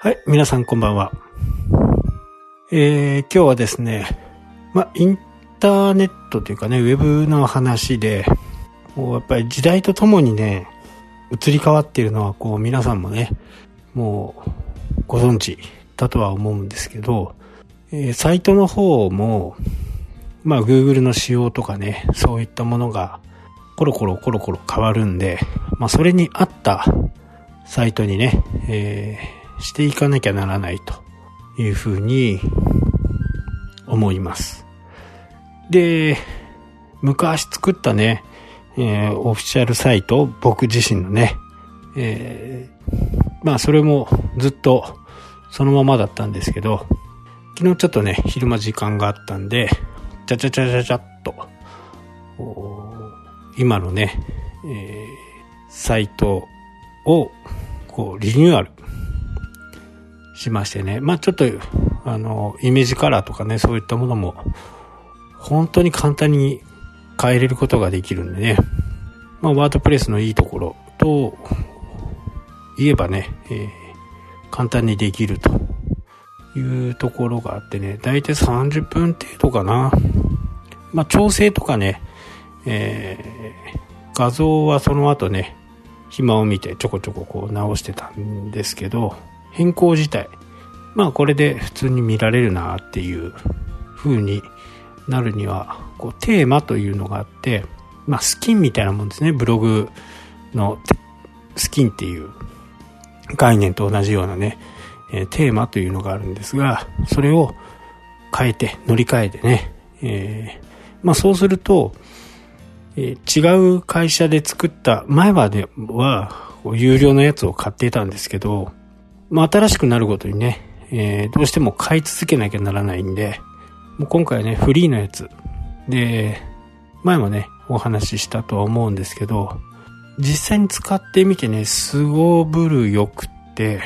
はい、皆さんこんばんは。えー、今日はですね、ま、インターネットというかね、ウェブの話で、もうやっぱり時代とともにね、移り変わっているのは、こう皆さんもね、もうご存知だとは思うんですけど、えー、サイトの方も、まあ Google の仕様とかね、そういったものがコロコロコロコロ変わるんで、まあそれに合ったサイトにね、えー、していかなきゃならないというふうに思います。で、昔作ったね、えー、オフィシャルサイト、僕自身のね、えー、まあそれもずっとそのままだったんですけど、昨日ちょっとね、昼間時間があったんで、ちゃちゃちゃちゃちゃっと、今のね、えー、サイトを、こう、リニューアルしましてね。まあちょっと、あの、イメージカラーとかね、そういったものも、本当に簡単に変えれることができるんでね。まあワードプレスのいいところと、言えばね、えー、簡単にできるというところがあってね、だいたい30分程度かな。まあ調整とかね、えー、画像はその後ね、暇を見てちょこちょここう直してたんですけど、変更自体、まあこれで普通に見られるなっていう風になるには、こうテーマというのがあって、まあスキンみたいなもんですね。ブログのスキンっていう概念と同じようなね、えー、テーマというのがあるんですが、それを変えて、乗り換えてね、えー、まあそうすると、えー、違う会社で作った、前までは有料のやつを買っていたんですけど、まあ、新しくなるごとにね、えー、どうしても買い続けなきゃならないんで、もう今回はね、フリーのやつ。で、前もね、お話ししたとは思うんですけど、実際に使ってみてね、すごぶるよくって、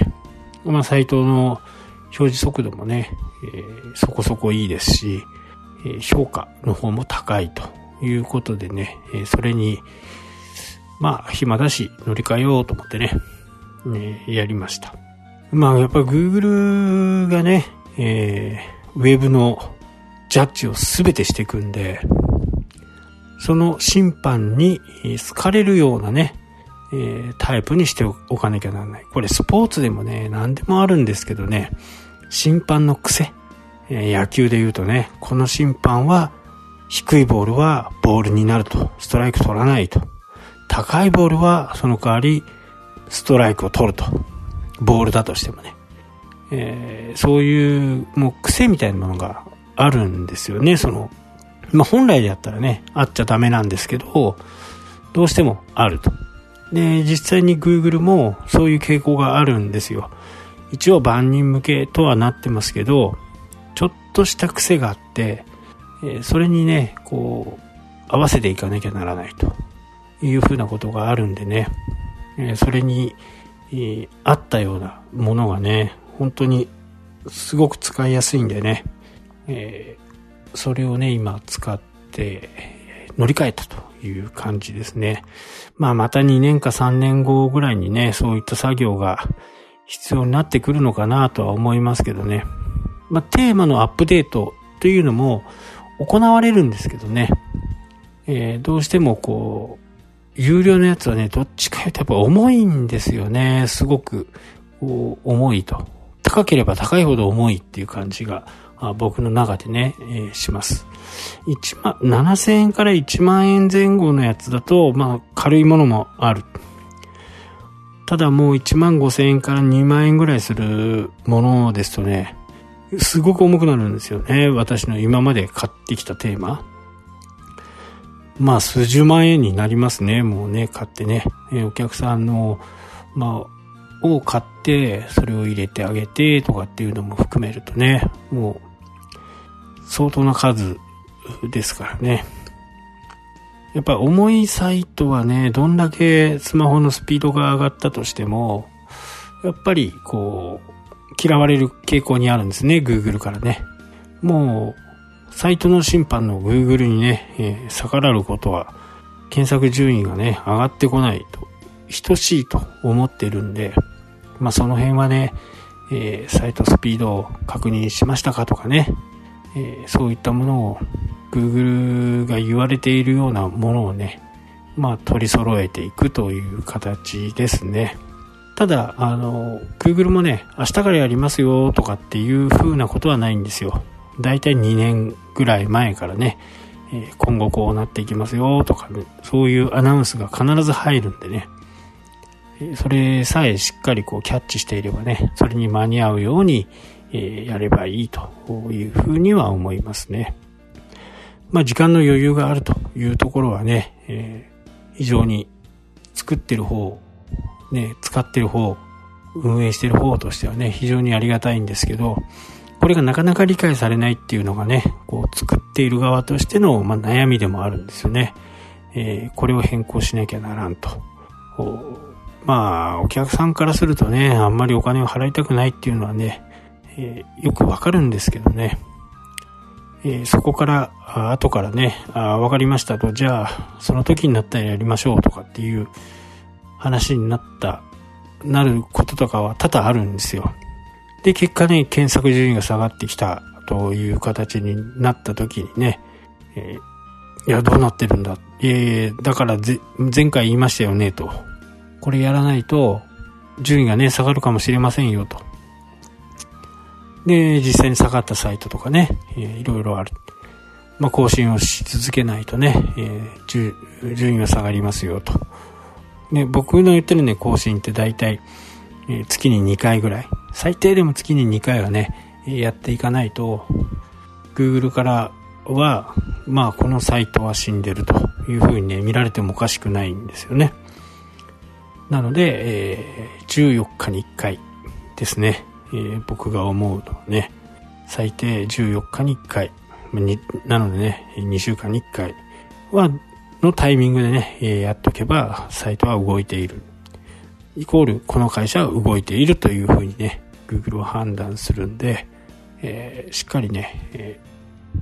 まあ、サイトの表示速度もね、えー、そこそこいいですし、えー、評価の方も高いということでね、えそれに、まあ、暇だし、乗り換えようと思ってね、ねやりました。まあ、やっぱ Google がね、えー、ウェブのジャッジをすべてしていくんで、その審判に好かれるようなね、えー、タイプにしておかなきゃならない。これスポーツでもね、何でもあるんですけどね、審判の癖。えー、野球で言うとね、この審判は低いボールはボールになると。ストライク取らないと。高いボールはその代わりストライクを取ると。ボールだとしてもね。えー、そういうもう癖みたいなものがあるんですよね。その、まあ、本来でやったらね、あっちゃダメなんですけど、どうしてもあると。で、実際に Google もそういう傾向があるんですよ。一応万人向けとはなってますけど、ちょっとした癖があって、えそれにね、こう、合わせていかなきゃならないというふうなことがあるんでね、えそれに、え合ったようなものがね、本当にすごく使いやすいんでね、えそれをね、今使って乗り換えたという感じですね。まあまた2年か3年後ぐらいにね、そういった作業が必要になってくるのかなとは思いますけどね。まあテーマのアップデートというのも、行われるんですけどね、えー、どうしてもこう、有料のやつはね、どっちか言うとやっぱ重いんですよね。すごく、重いと。高ければ高いほど重いっていう感じが、あ僕の中でね、えー、します。1万、7000円から1万円前後のやつだと、まあ、軽いものもある。ただもう1万5000円から2万円ぐらいするものですとね、すごく重くなるんですよね。私の今まで買ってきたテーマ。まあ、数十万円になりますね。もうね、買ってね。えお客さんの、まあ、を買って、それを入れてあげてとかっていうのも含めるとね、もう、相当な数ですからね。やっぱ重いサイトはね、どんだけスマホのスピードが上がったとしても、やっぱりこう、嫌われる傾向にあるんですね、Google からね。もう、サイトの審判の Google にね、えー、逆らうことは、検索順位がね、上がってこないと、等しいと思ってるんで、まあその辺はね、えー、サイトスピードを確認しましたかとかね、えー、そういったものを Google が言われているようなものをね、まあ取り揃えていくという形ですね。ただ、あの、Google もね、明日からやりますよとかっていう風なことはないんですよ。だいたい2年ぐらい前からね、え今後こうなっていきますよとか、ね、そういうアナウンスが必ず入るんでね、それさえしっかりこうキャッチしていればね、それに間に合うように、えやればいいというふうには思いますね。まあ時間の余裕があるというところはね、え、非常に作ってる方、ね、使ってる方、運営してる方としてはね、非常にありがたいんですけど、これがなかなか理解されないっていうのがね、こう作っている側としての、まあ、悩みでもあるんですよね。えー、これを変更しなきゃならんと。まあ、お客さんからするとね、あんまりお金を払いたくないっていうのはね、えー、よくわかるんですけどね。えー、そこから、あ後からね、あわかりましたと、じゃあ、その時になったらやりましょうとかっていう話になった、なることとかは多々あるんですよ。で、結果ね、検索順位が下がってきたという形になった時にね、えー、いや、どうなってるんだ？いやいや、だから前回言いましたよね、と。これやらないと、順位がね、下がるかもしれませんよ、と。で、実際に下がったサイトとかね、えー、いろいろある。まあ、更新をし続けないとね、えー、順位が下がりますよ、と。ね、僕の言ってるね、更新って大体、えー、月に2回ぐらい。最低でも月に2回はね、やっていかないと、Google からは、まあこのサイトは死んでるというふうにね、見られてもおかしくないんですよね。なので、えー、14日に1回ですね、えー、僕が思うのはね、最低14日に1回、なのでね、2週間に1回は、のタイミングでね、えー、やっとけば、サイトは動いている。イコール、この会社は動いているというふうにね、Google は判断するんで、えー、しっかりね、えー、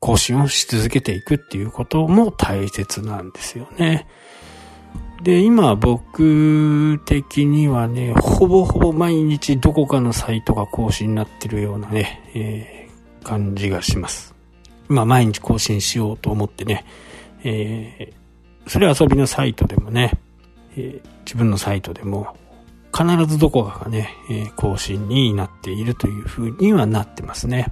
更新をし続けていくっていうことも大切なんですよね。で、今僕的にはね、ほぼほぼ毎日どこかのサイトが更新になってるようなね、えー、感じがします。まあ毎日更新しようと思ってね、えー、それは遊びのサイトでもね、えー、自分のサイトでも必ずどこかがね、えー、更新になっているという風にはなってますね。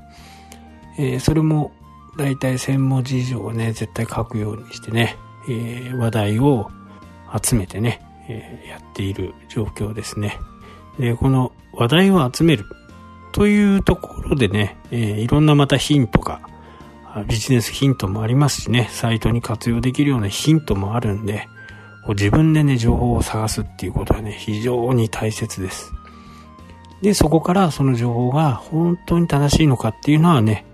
えー、それもだいたい1000文字以上をね、絶対書くようにしてね、えー、話題を集めてね、え、やっている状況ですね。で、この話題を集めるというところでね、え、いろんなまたヒントが、ビジネスヒントもありますしね、サイトに活用できるようなヒントもあるんで、こう自分でね、情報を探すっていうことはね、非常に大切です。で、そこからその情報が本当に正しいのかっていうのはね、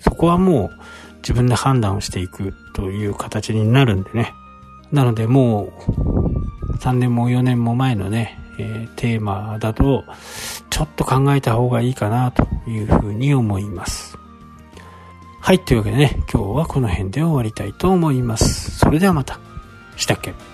そこはもう自分で判断をしていくという形になるんでね。なのでもう3年も4年も前のね、えー、テーマだとちょっと考えた方がいいかなというふうに思います。はい、というわけでね、今日はこの辺で終わりたいと思います。それではまた。したっけ？